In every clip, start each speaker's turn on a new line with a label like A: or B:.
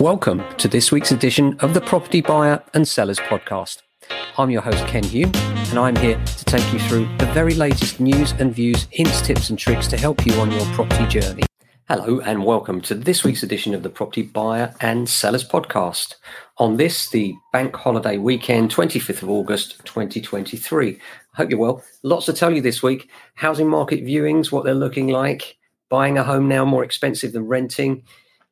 A: Welcome to this week's edition of the Property Buyer and Sellers Podcast. I'm your host, Ken Hume, and I'm here to take you through the very latest news and views, hints, tips, and tricks to help you on your property journey. Hello, and welcome to this week's edition of the Property Buyer and Sellers Podcast. On this, the bank holiday weekend, 25th of August, 2023. I hope you're well. Lots to tell you this week. Housing market viewings, what they're looking like, buying a home now more expensive than renting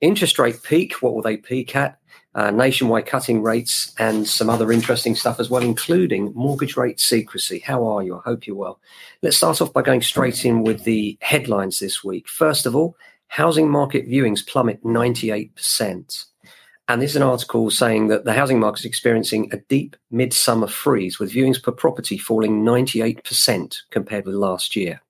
A: interest rate peak. What will they peak at? Uh, nationwide cutting rates and some other interesting stuff as well, including mortgage rate secrecy. How are you? I hope you're well. Let's start off by going straight in with the headlines this week. First of all, housing market viewings plummet 98%. And this is an article saying that the housing market is experiencing a deep midsummer freeze with viewings per property falling 98% compared with last year.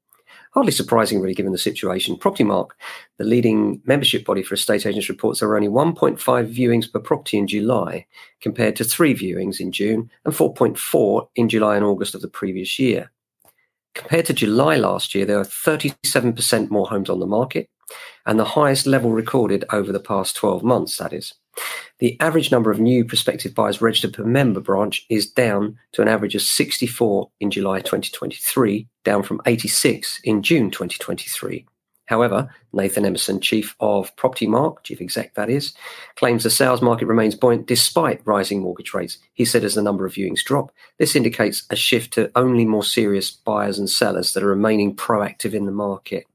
A: Hardly surprising, really, given the situation. Propertymark, the leading membership body for estate agents, reports there were only 1.5 viewings per property in July, compared to three viewings in June and 4.4 in July and August of the previous year. Compared to July last year, there are 37% more homes on the market, and the highest level recorded over the past 12 months, that is. The average number of new prospective buyers registered per member branch is down to an average of 64 in July 2023, down from 86 in June 2023. However, Nathan Emerson, chief of Propertymark, chief exec that is, claims the sales market remains buoyant despite rising mortgage rates. He said as the number of viewings drop, this indicates a shift to only more serious buyers and sellers that are remaining proactive in the market.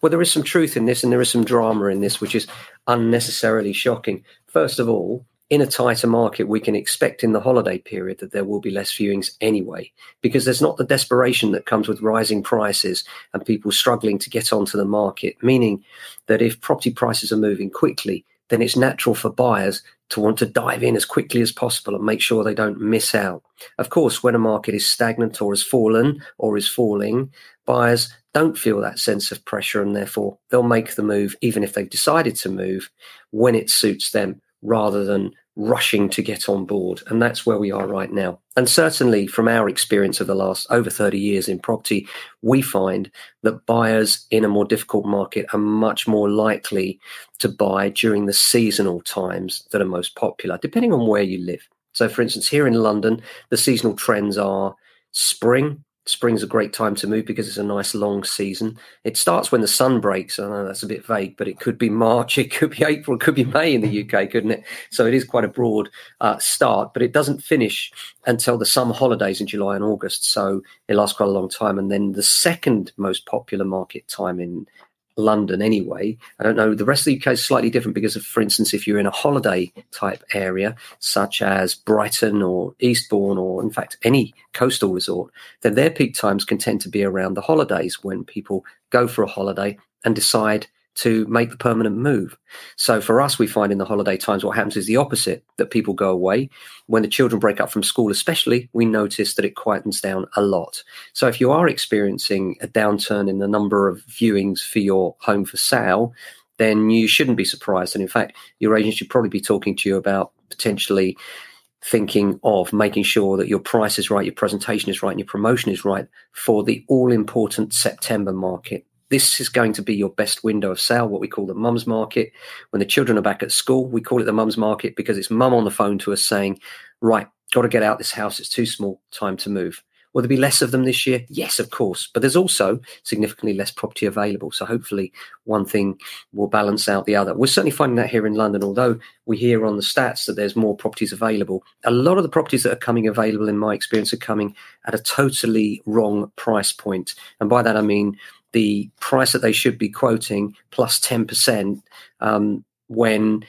A: Well, there is some truth in this and there is some drama in this, which is unnecessarily shocking. First of all, in a tighter market, we can expect in the holiday period that there will be less viewings anyway, because there's not the desperation that comes with rising prices and people struggling to get onto the market. Meaning that if property prices are moving quickly, then it's natural for buyers to want to dive in as quickly as possible and make sure they don't miss out. Of course, when a market is stagnant or has fallen or is falling, buyers don't feel that sense of pressure and therefore they'll make the move, even if they've decided to move, when it suits them rather than rushing to get on board. And that's where we are right now. And certainly from our experience of the last over 30 years in property, we find that buyers in a more difficult market are much more likely to buy during the seasonal times that are most popular, depending on where you live. So, for instance, here in London, the seasonal trends are spring, spring's a great time to move because it's a nice long season. It starts when the sun breaks. I know that's a bit vague, but it could be March, it could be April, it could be May in the UK, couldn't it? So it is quite a broad uh, start, but it doesn't finish until the summer holidays in July and August. So it lasts quite a long time. And then the second most popular market time in London anyway. I don't know. The rest of the UK is slightly different because, of, for instance, if you're in a holiday type area, such as Brighton or Eastbourne, or in fact any coastal resort, then their peak times can tend to be around the holidays when people go for a holiday and decide to make the permanent move. So for us, we find in the holiday times what happens is the opposite that people go away. When the children break up from school, especially, we notice that it quietens down a lot. So if you are experiencing a downturn in the number of viewings for your home for sale, then you shouldn't be surprised. And in fact, your agent should probably be talking to you about potentially thinking of making sure that your price is right, your presentation is right, and your promotion is right for the all important September market this is going to be your best window of sale, what we call the mum's market. When the children are back at school, we call it the mum's market because it's mum on the phone to us saying, right, got to get out this house. It's too small. Time to move. Will there be less of them this year? Yes, of course. But there's also significantly less property available. So hopefully one thing will balance out the other. We're certainly finding that here in London, although we hear on the stats that there's more properties available. A lot of the properties that are coming available, in my experience, are coming at a totally wrong price point. And by that I mean the price that they should be quoting plus 10% um, when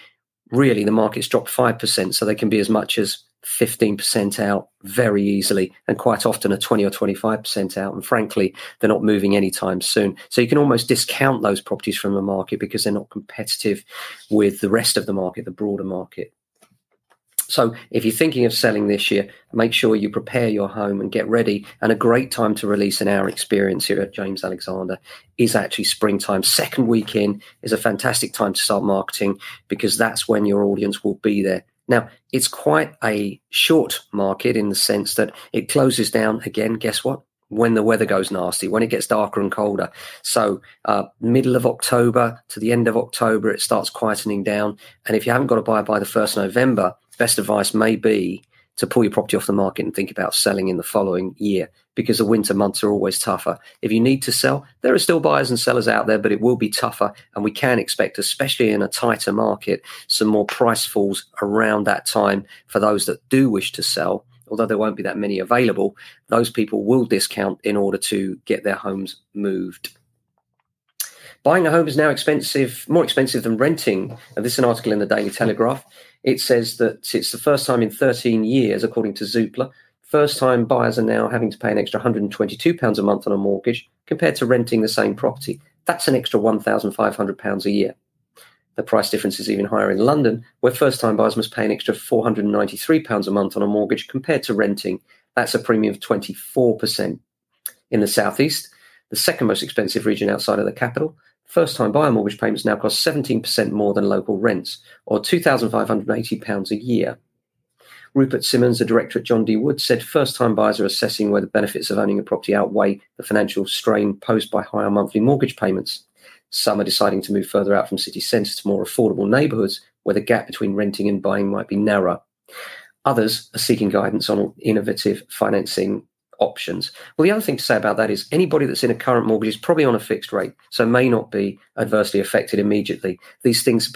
A: really the market's dropped 5%. So they can be as much as 15% out very easily and quite often a 20 or 25% out. And frankly, they're not moving anytime soon. So you can almost discount those properties from the market because they're not competitive with the rest of the market, the broader market. So if you're thinking of selling this year, make sure you prepare your home and get ready. And a great time to release in our experience here at James Alexander is actually springtime. Second week in is a fantastic time to start marketing because that's when your audience will be there. Now, it's quite a short market in the sense that it closes down again, guess what? when the weather goes nasty, when it gets darker and colder. So, uh, middle of October to the end of October, it starts quietening down. And if you haven't got to buy by the 1st November, best advice may be to pull your property off the market and think about selling in the following year because the winter months are always tougher. If you need to sell, there are still buyers and sellers out there, but it will be tougher. And we can expect, especially in a tighter market, some more price falls around that time for those that do wish to sell. Although there won't be that many available, those people will discount in order to get their homes moved. Buying a home is now expensive, more expensive than renting. This is an article in the Daily Telegraph. It says that it's the first time in 13 years, according to Zoopla, first time buyers are now having to pay an extra £122 a month on a mortgage compared to renting the same property. That's an extra £1,500 a year. The price difference is even higher in London, where first time buyers must pay an extra £493 a month on a mortgage compared to renting. That's a premium of 24%. In the southeast, the second most expensive region outside of the capital, First time buyer mortgage payments now cost 17% more than local rents, or £2,580 a year. Rupert Simmons, the director at John D. Wood, said first time buyers are assessing whether the benefits of owning a property outweigh the financial strain posed by higher monthly mortgage payments. Some are deciding to move further out from city centres to more affordable neighbourhoods where the gap between renting and buying might be narrower. Others are seeking guidance on innovative financing options. Well, the other thing to say about that is anybody that's in a current mortgage is probably on a fixed rate, so may not be adversely affected immediately. These things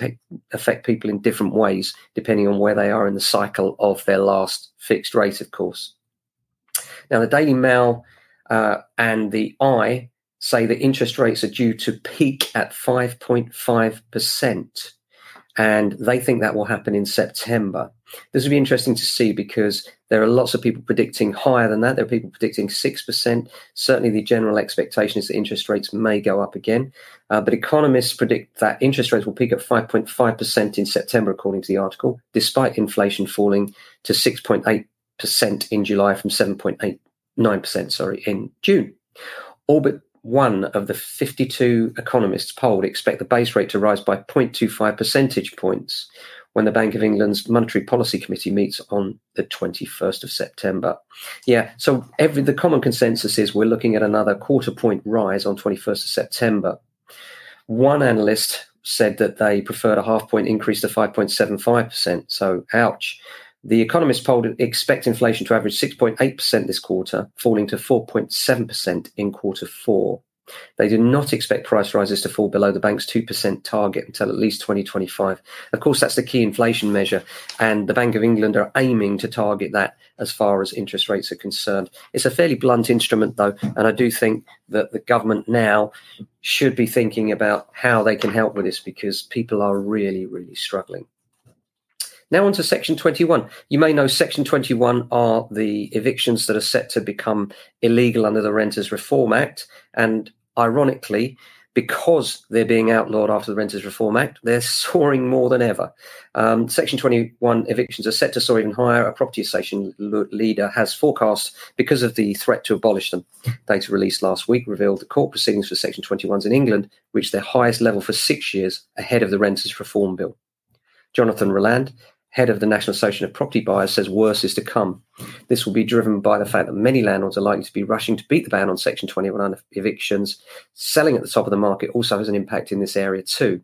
A: affect people in different ways depending on where they are in the cycle of their last fixed rate, of course. Now, the Daily Mail uh, and the i say that interest rates are due to peak at 5.5%, and they think that will happen in September. This will be interesting to see because there are lots of people predicting higher than that. There are people predicting 6%. Certainly, the general expectation is that interest rates may go up again. Uh, but economists predict that interest rates will peak at 5.5% in September, according to the article, despite inflation falling to 6.8% in July from 7.89%, sorry, in June. All but one of the 52 economists polled expect the base rate to rise by 0.25 percentage points, when the Bank of England's Monetary Policy Committee meets on the 21st of September. Yeah, so every the common consensus is we're looking at another quarter point rise on 21st of September. One analyst said that they preferred a half point increase to 5.75%. So, ouch. The Economist poll expect inflation to average 6.8% this quarter, falling to 4.7% in quarter four. They do not expect price rises to fall below the bank's 2% target until at least 2025. Of course, that's the key inflation measure, and the Bank of England are aiming to target that as far as interest rates are concerned. It's a fairly blunt instrument, though, and I do think that the government now should be thinking about how they can help with this because people are really, really struggling. Now on to Section 21. You may know Section 21 are the evictions that are set to become illegal under the Renters Reform Act. And ironically, because they're being outlawed after the Renters Reform Act, they're soaring more than ever. Um, Section 21 evictions are set to soar even higher. A property association leader has forecast because of the threat to abolish them. Data released last week revealed the court proceedings for Section 21s in England reached their highest level for six years ahead of the Renters Reform Bill. Jonathan Rolland, head of the National Association of Property Buyers, says worse is to come. This will be driven by the fact that many landlords are likely to be rushing to beat the ban on Section 21 evictions. Selling at the top of the market also has an impact in this area too.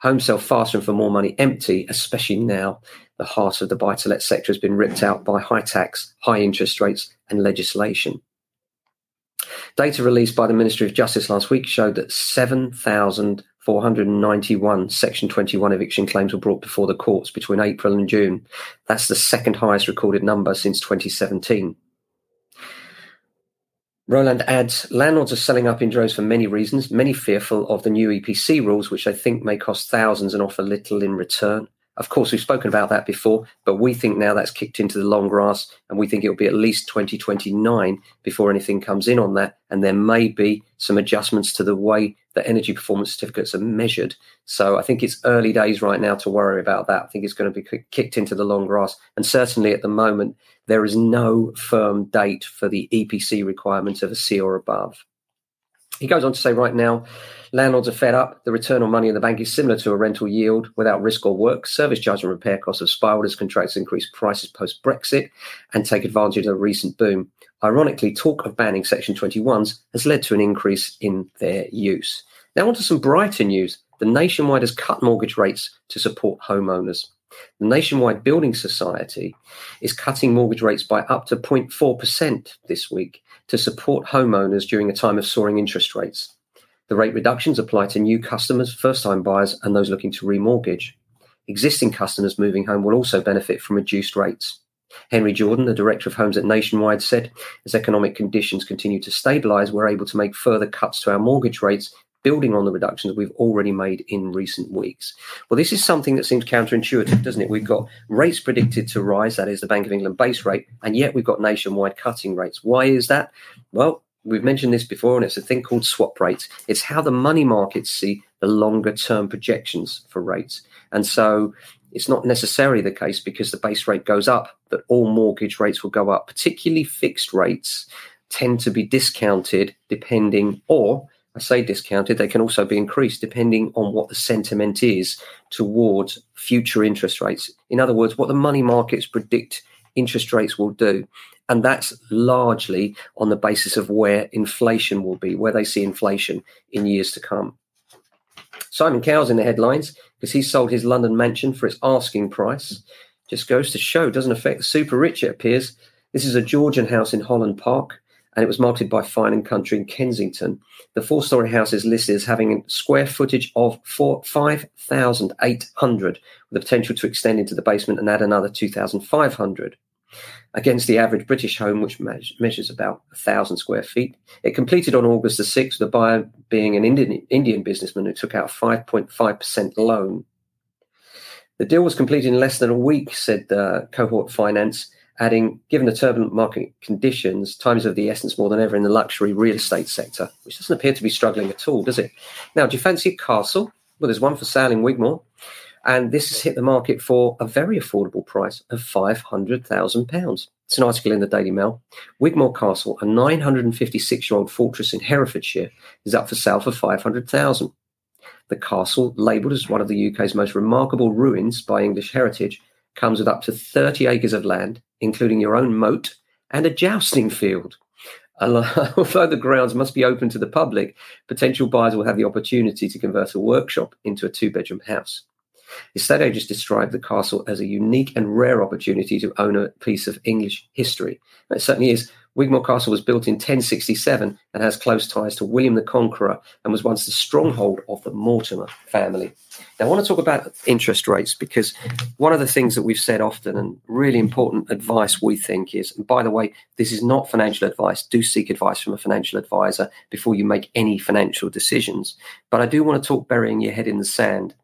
A: Homes sell faster and for more money empty, especially now the heart of the buy to let sector has been ripped out by high tax, high interest rates, and legislation. Data released by the Ministry of Justice last week showed that 7,000 491 Section 21 eviction claims were brought before the courts between April and June. That's the second highest recorded number since 2017. Roland adds landlords are selling up in droves for many reasons, many fearful of the new EPC rules, which they think may cost thousands and offer little in return. Of course, we've spoken about that before, but we think now that's kicked into the long grass, and we think it'll be at least 2029 before anything comes in on that. And there may be some adjustments to the way that energy performance certificates are measured. So I think it's early days right now to worry about that. I think it's going to be kicked into the long grass. And certainly at the moment, there is no firm date for the EPC requirement of a C or above. He goes on to say right now, landlords are fed up. The return on money in the bank is similar to a rental yield without risk or work. Service charge and repair costs have spiraled as contractors increase prices post Brexit and take advantage of the recent boom. Ironically, talk of banning Section 21s has led to an increase in their use. Now, on to some brighter news. The Nationwide has cut mortgage rates to support homeowners. The Nationwide Building Society is cutting mortgage rates by up to 0.4% this week to support homeowners during a time of soaring interest rates. The rate reductions apply to new customers, first time buyers, and those looking to remortgage. Existing customers moving home will also benefit from reduced rates. Henry Jordan, the director of homes at Nationwide, said as economic conditions continue to stabilize, we're able to make further cuts to our mortgage rates building on the reductions we've already made in recent weeks. Well, this is something that seems counterintuitive, doesn't it? We've got rates predicted to rise, that is the Bank of England base rate, and yet we've got nationwide cutting rates. Why is that? Well, we've mentioned this before, and it's a thing called swap rates. It's how the money markets see the longer term projections for rates. And so it's not necessarily the case because the base rate goes up that all mortgage rates will go up, particularly fixed rates tend to be discounted depending or I say discounted, they can also be increased depending on what the sentiment is towards future interest rates. In other words, what the money markets predict interest rates will do. And that's largely on the basis of where inflation will be, where they see inflation in years to come. Simon Cowell's in the headlines because he sold his London mansion for its asking price. Just goes to show, doesn't affect the super rich, it appears. This is a Georgian house in Holland Park and it was marketed by Fine and Country in Kensington. The four story house is listed as having a square footage of 5,800 with the potential to extend into the basement and add another 2,500 against the average British home, which measures about 1,000 square feet. It completed on August the 6th, the buyer being an Indian, Indian businessman who took out a 5.5% loan. The deal was completed in less than a week, said uh, Cohort Finance, adding, given the turbulent market conditions, times of the essence more than ever in the luxury real estate sector, which doesn't appear to be struggling at all, does it? Now, do you fancy a castle? Well, there's one for sale in Wigmore, and this has hit the market for a very affordable price of £500,000. It's an article in the Daily Mail. Wigmore Castle, a 956 year old fortress in Herefordshire, is up for sale for 500000 The castle, labelled as one of the UK's most remarkable ruins by English heritage, comes with up to 30 acres of land, including your own moat and a jousting field. Although the grounds must be open to the public, potential buyers will have the opportunity to convert a workshop into a two bedroom house. Estate agents describe the castle as a unique and rare opportunity to own a piece of English history. It certainly is. Wigmore Castle was built in 1067 and has close ties to William the Conqueror and was once the stronghold of the Mortimer family. Now, I want to talk about interest rates because one of the things that we've said often and really important advice we think is, and by the way, this is not financial advice. Do seek advice from a financial advisor before you make any financial decisions. But I do want to talk burying your head in the sand.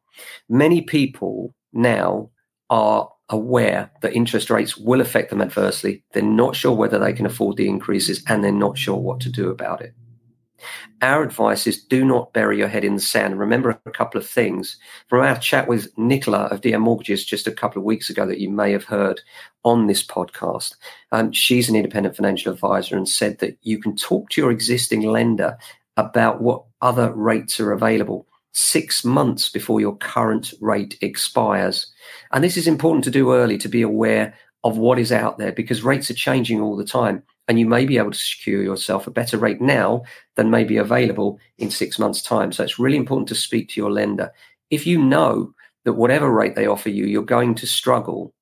A: Many people now are aware that interest rates will affect them adversely. They're not sure whether they can afford the increases and they're not sure what to do about it. Our advice is do not bury your head in the sand. Remember a couple of things from our chat with Nicola of DM Mortgages just a couple of weeks ago that you may have heard on this podcast. Um, she's an independent financial advisor and said that you can talk to your existing lender about what other rates are available six months before your current rate expires. And this is important to do early to be aware of what is out there because rates are changing all the time. And you may be able to secure yourself a better rate now than may be available in six months' time. So it's really important to speak to your lender. If you know that whatever rate they offer you, you're going to struggle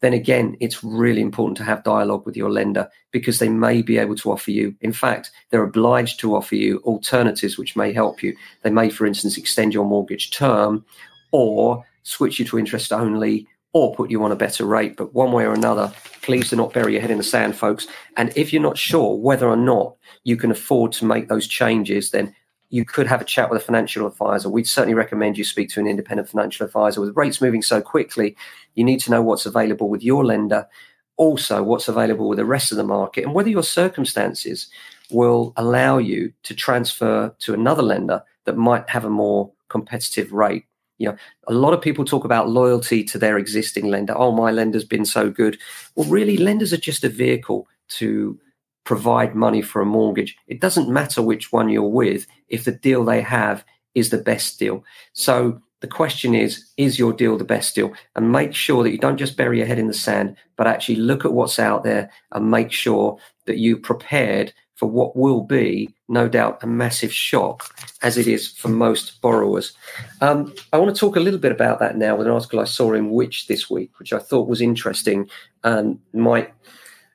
A: then again, it's really important to have dialogue with your lender because they may be able to offer you. In fact, they're obliged to offer you alternatives which may help you. They may, for instance, extend your mortgage term or switch you to interest only or put you on a better rate. But one way or another, please do not bury your head in the sand, folks. And if you're not sure whether or not you can afford to make those changes, then you could have a chat with a financial advisor. We'd certainly recommend you speak to an independent financial advisor. With rates moving so quickly, you need to know what's available with your lender, also what's available with the rest of the market, and whether your circumstances will allow you to transfer to another lender that might have a more competitive rate. You know, a lot of people talk about loyalty to their existing lender. Oh, my lender's been so good. Well, really, lenders are just a vehicle to provide money for a mortgage. It doesn't matter which one you're with if the deal they have is the best deal. So the question is, is your deal the best deal? And make sure that you don't just bury your head in the sand, but actually look at what's out there and make sure that you're prepared for what will be, no doubt, a massive shock, as it is for most borrowers. Um, I want to talk a little bit about that now with an article I saw in Which this week, which I thought was interesting and might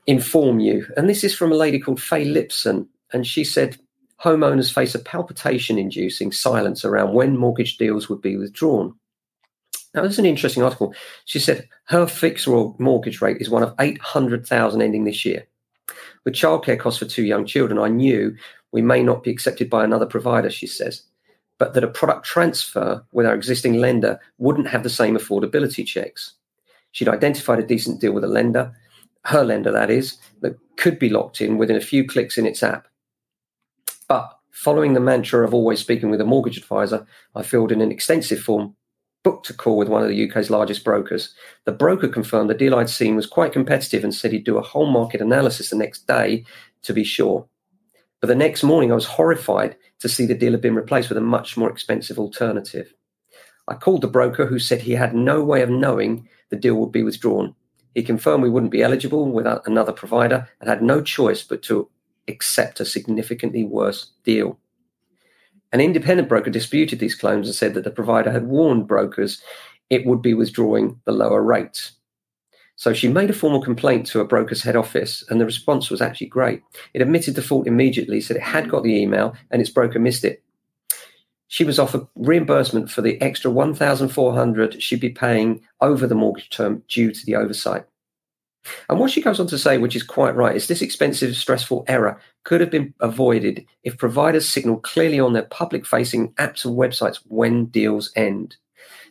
A: inform you. And this is from a lady called Fay Lipson. And she said, homeowners face a palpitation inducing silence around when mortgage deals would be withdrawn. Now, this is an interesting article. She said her fixed mortgage rate is one of 800,000 ending this year. With childcare costs for two young children, I knew we may not be accepted by another provider, she says, but that a product transfer with our existing lender wouldn't have the same affordability checks. She'd identified a decent deal with a lender, her lender that is, that could be locked in within a few clicks in its app. But following the mantra of always speaking with a mortgage advisor, I filled in an extensive form, booked a call with one of the UK's largest brokers. The broker confirmed the deal I'd seen was quite competitive and said he'd do a whole market analysis the next day to be sure. But the next morning, I was horrified to see the deal had been replaced with a much more expensive alternative. I called the broker, who said he had no way of knowing the deal would be withdrawn. He confirmed we wouldn't be eligible without another provider and had no choice but to accept a significantly worse deal. An independent broker disputed these claims and said that the provider had warned brokers it would be withdrawing the lower rates. So she made a formal complaint to a broker's head office, and the response was actually great. It admitted the fault immediately, said it had got the email and its broker missed it. She was offered reimbursement for the extra 1,400 she'd be paying over the mortgage term due to the oversight. And what she goes on to say, which is quite right, is this expensive, stressful error could have been avoided if providers signal clearly on their public facing apps and websites when deals end.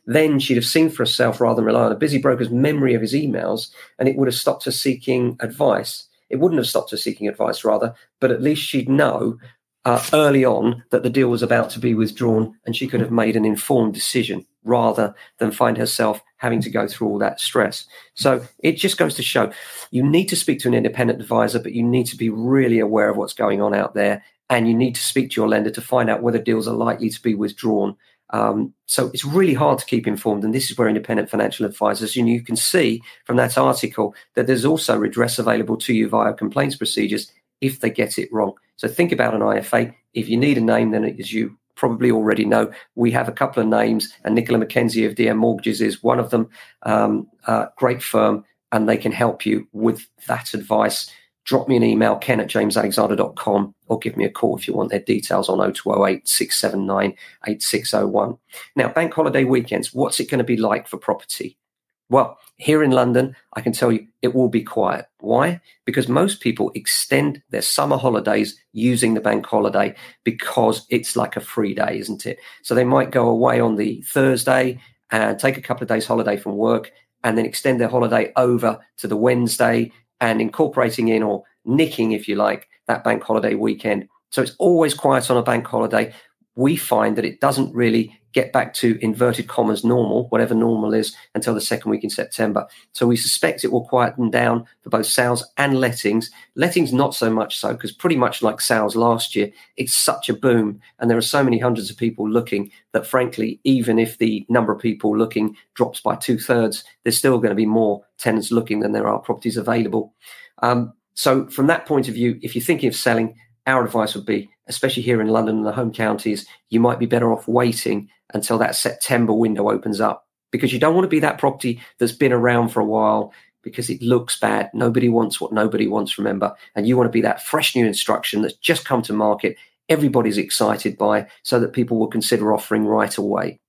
A: Then she'd have seen for herself rather than rely on a busy broker's memory of his emails, and it would have stopped her seeking advice. It wouldn't have stopped her seeking advice, rather, but at least she'd know uh, early on that the deal was about to be withdrawn and she could have made an informed decision rather than find herself having to go through all that stress. So it just goes to show you need to speak to an independent advisor, but you need to be really aware of what's going on out there. And you need to speak to your lender to find out whether deals are likely to be withdrawn. Um, so it's really hard to keep informed. And this is where independent financial advisors, and you can see from that article that there's also redress available to you via complaints procedures if they get it wrong. So think about an IFA. If you need a name, then as you probably already know, we have a couple of names, and Nicola McKenzie of DM Mortgages is one of them. Um, uh, great firm, and they can help you with that advice. Drop me an email, ken at jamesalexander.com, or give me a call if you want their details on 0208 679 8601. Now, bank holiday weekends, what's it going to be like for property? Well, here in London, I can tell you it will be quiet. Why? Because most people extend their summer holidays using the bank holiday because it's like a free day, isn't it? So they might go away on the Thursday and take a couple of days holiday from work and then extend their holiday over to the Wednesday and incorporating in or nicking, if you like, that bank holiday weekend. So it's always quiet on a bank holiday. We find that it doesn't really get back to inverted commas normal, whatever normal is, until the second week in September. So we suspect it will quieten down for both sales and lettings. Lettings not so much so, because pretty much like sales last year, it's such a boom, and there are so many hundreds of people looking that, frankly, even if the number of people looking drops by two thirds, there's still going to be more tenants looking than there are properties available. Um, so from that point of view, if you're thinking of selling, our advice would be, especially here in London and the home counties, you might be better off waiting until that September window opens up because you don't want to be that property that's been around for a while because it looks bad. Nobody wants what nobody wants, remember. And you want to be that fresh new instruction that's just come to market, everybody's excited by, so that people will consider offering right away.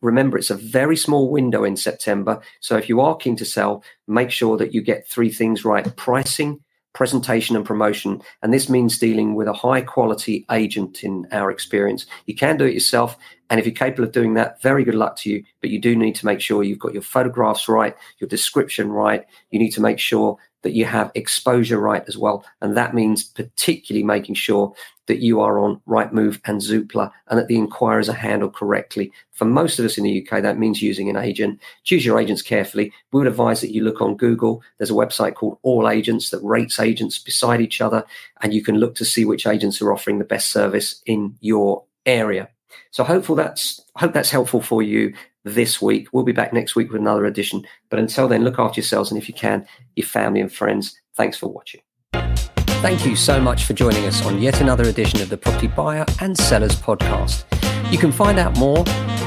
A: Remember, it's a very small window in September. So if you are keen to sell, make sure that you get three things right pricing, presentation and promotion. And this means dealing with a high quality agent in our experience. You can do it yourself. And if you're capable of doing that, very good luck to you. But you do need to make sure you've got your photographs right, your description right. You need to make sure that you have exposure right as well. And that means particularly making sure that you are on Rightmove and Zoopla and that the inquiries are handled correctly. For most of us in the UK, that means using an agent. Choose your agents carefully. We would advise that you look on Google. There's a website called All Agents that rates agents beside each other, and you can look to see which agents are offering the best service in your area. So hopeful that's hope that's helpful for you this week. We'll be back next week with another edition. But until then, look after yourselves and if you can, your family and friends. Thanks for watching. Thank you so much for joining us on yet another edition of the Property Buyer and Sellers Podcast. You can find out more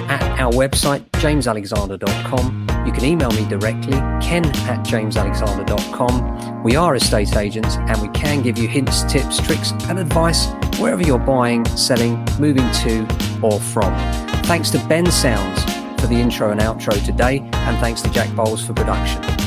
A: at our website, jamesalexander.com. You can email me directly, ken at jamesalexander.com. We are estate agents and we can give you hints, tips, tricks, and advice wherever you're buying, selling, moving to, or from. Thanks to Ben Sounds for the intro and outro today, and thanks to Jack Bowles for production.